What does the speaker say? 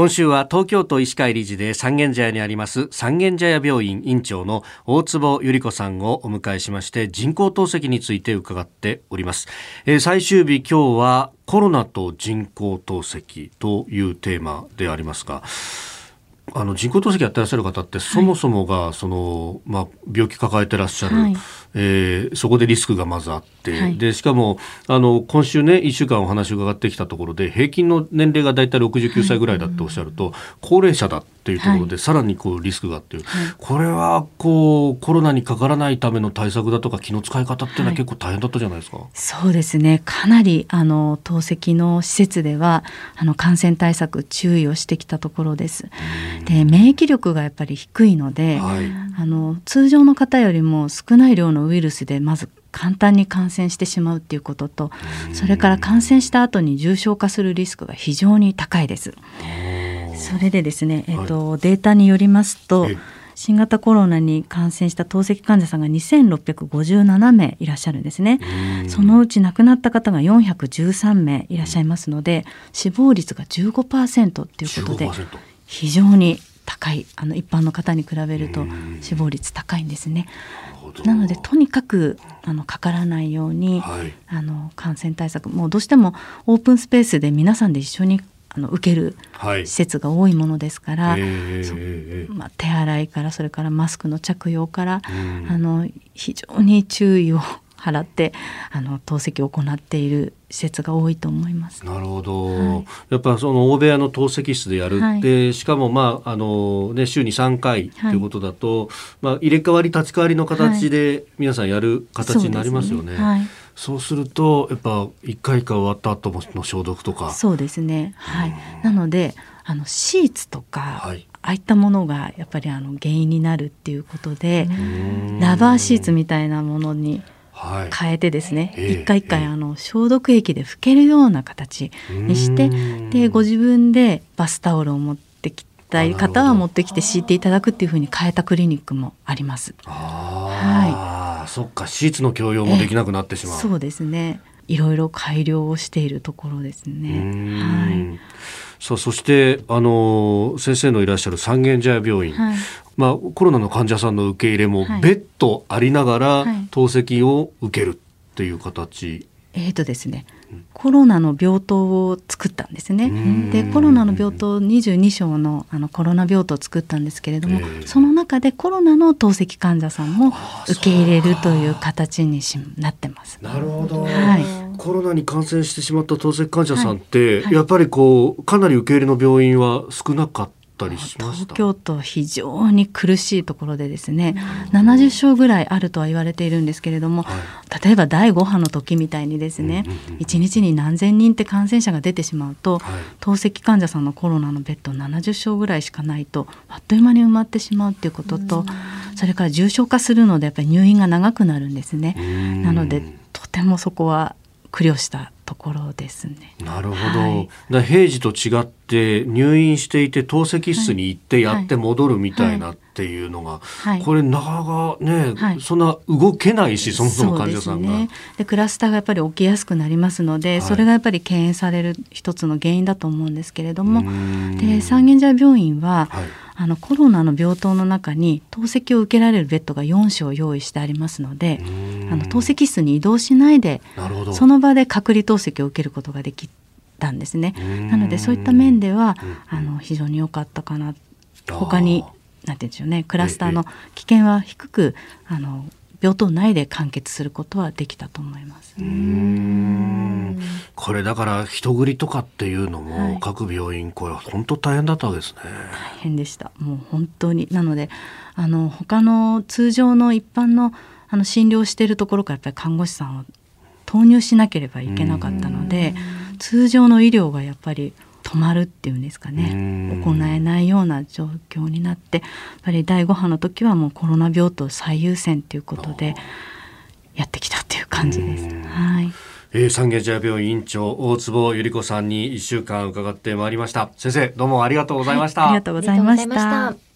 今週は東京都医師会理事で三軒茶屋にあります三軒茶屋病院院長の大坪由里子さんをお迎えしまして人工透析について伺っております、えー、最終日今日はコロナと人工透析というテーマでありますがあの人工透析やってらっしゃる方ってそもそもがその、まあ、病気抱えてらっしゃる、はい、えー、そこでリスクがまずあって、はい、でしかもあの今週ね1週間お話伺ってきたところで平均の年齢が大体69歳ぐらいだっておっしゃると、はい、高齢者だっていうところで、さらにこうリスクがってい。う、これはこうコロナにかからないための対策だとか気の使い方っていうのは結構大変だったじゃないですか。そうですね。かなりあの透析の施設ではあの感染対策注意をしてきたところです。で免疫力がやっぱり低いので、あの通常の方よりも少ない量ののウイルスでまず簡単に感染してしまうっていうこととそれから感染した後に重症化するリスクが非常に高いです。それでですね、えっと、はい、データによりますと新型コロナに感染した透析患者さんが2657名いらっしゃるんですね。そのうち亡くなった方が413名いらっしゃいますので死亡率が15%っていうことで非常に高いあの一般の方に比べると死亡率高いんですね。なのでとにかくあのかからないように、はい、あの感染対策もうどうしてもオープンスペースで皆さんで一緒にあの受ける施設が多いものですから、はいえー、まあ、手洗いからそれからマスクの着用から、あの非常に注意を払ってあの透析を行っている施設が多いと思います。なるほど。はい、やっぱその大部屋の透析室でやる、はい、でしかもまああのね週に3回ということだと、はい、まあ入れ替わり立ち替わりの形で皆さんやる形になりますよね。そうするとやっぱ一回か終わった後の消毒とか。そうですね。はい。なのであのシーツとか、はい、ああいったものがやっぱりあの原因になるっていうことでラバーシーツみたいなものに変えてですね、はい、一回一回あの消毒液で拭けるような形にしてでご自分でバスタオルを持ってきたい方は持ってきて敷いていただくっていうふうに変えたクリニックもあります。はい、そっかシーツの共用もできなくなってしまう。そうですね。いろいろ改良をしているところですね。はいさあそしてあの先生のいらっしゃる三軒茶屋病院、はい、まあ、コロナの患者さんの受け入れも別途ありながら透析を受けるっていう形、えーとですね、コロナの病棟を作ったんですね。でコロナの病棟22床のあのコロナ病棟を作ったんですけれども、その中でコロナの透析患者さんも受け入れるという形にしなってます。なるほど、はいコロナに感染してしまった透析患者さんって、やっぱりこうかなり受け入れの病院は少なかったりしまし東京都非常に苦しいところでですね70床ぐらいあるとは言われているんですけれども、はい、例えば第5波の時みたいにですね、うんうんうん、1日に何千人って感染者が出てしまうと、はい、透析患者さんのコロナのベッド70床ぐらいしかないとあっという間に埋まってしまうっていうことと、それから重症化するのでやっぱり入院が長くなるんですね。なのでとてもそこは苦慮したところですね。なるほど。はい、だ平時と違って入院していて透析室に行ってやって戻るみたいなっていうのが、はい、これなかなかね、はい、そんな動けないしそもそも患者さんが。で、ね、クラスターがやっぱり起きやすくなりますので、それがやっぱり敬遠される一つの原因だと思うんですけれども、で三軒茶屋病院は、あのコロナの病棟の中に透析を受けられるベッドが4床用意してありますのであの透析室に移動しないでその場で隔離透析を受けることができたんですね。なのでそういった面ではあの非常に良かったかな他になんて言うんでしょうねクラスターの危険は低くあの病棟内で完結することはできたと思います。これだから人繰りとかっていうのも、各病院これ本当大変だったわけですね。大変でした。もう本当になのであの他の通常の一般のあの診療しているところからやっぱり看護師さんを投入しなければいけなかったので通常の医療がやっぱり止まるっていうんですかね。行えないような状況になってやっぱり第5波の時はもうコロナ病棟最優先ということでやってきたっていう感じです。はい。えー、三軒茶屋病院院長大坪由里子さんに1週間伺ってまいりました。先生どうもありがとうございました、はい、ありがとうございました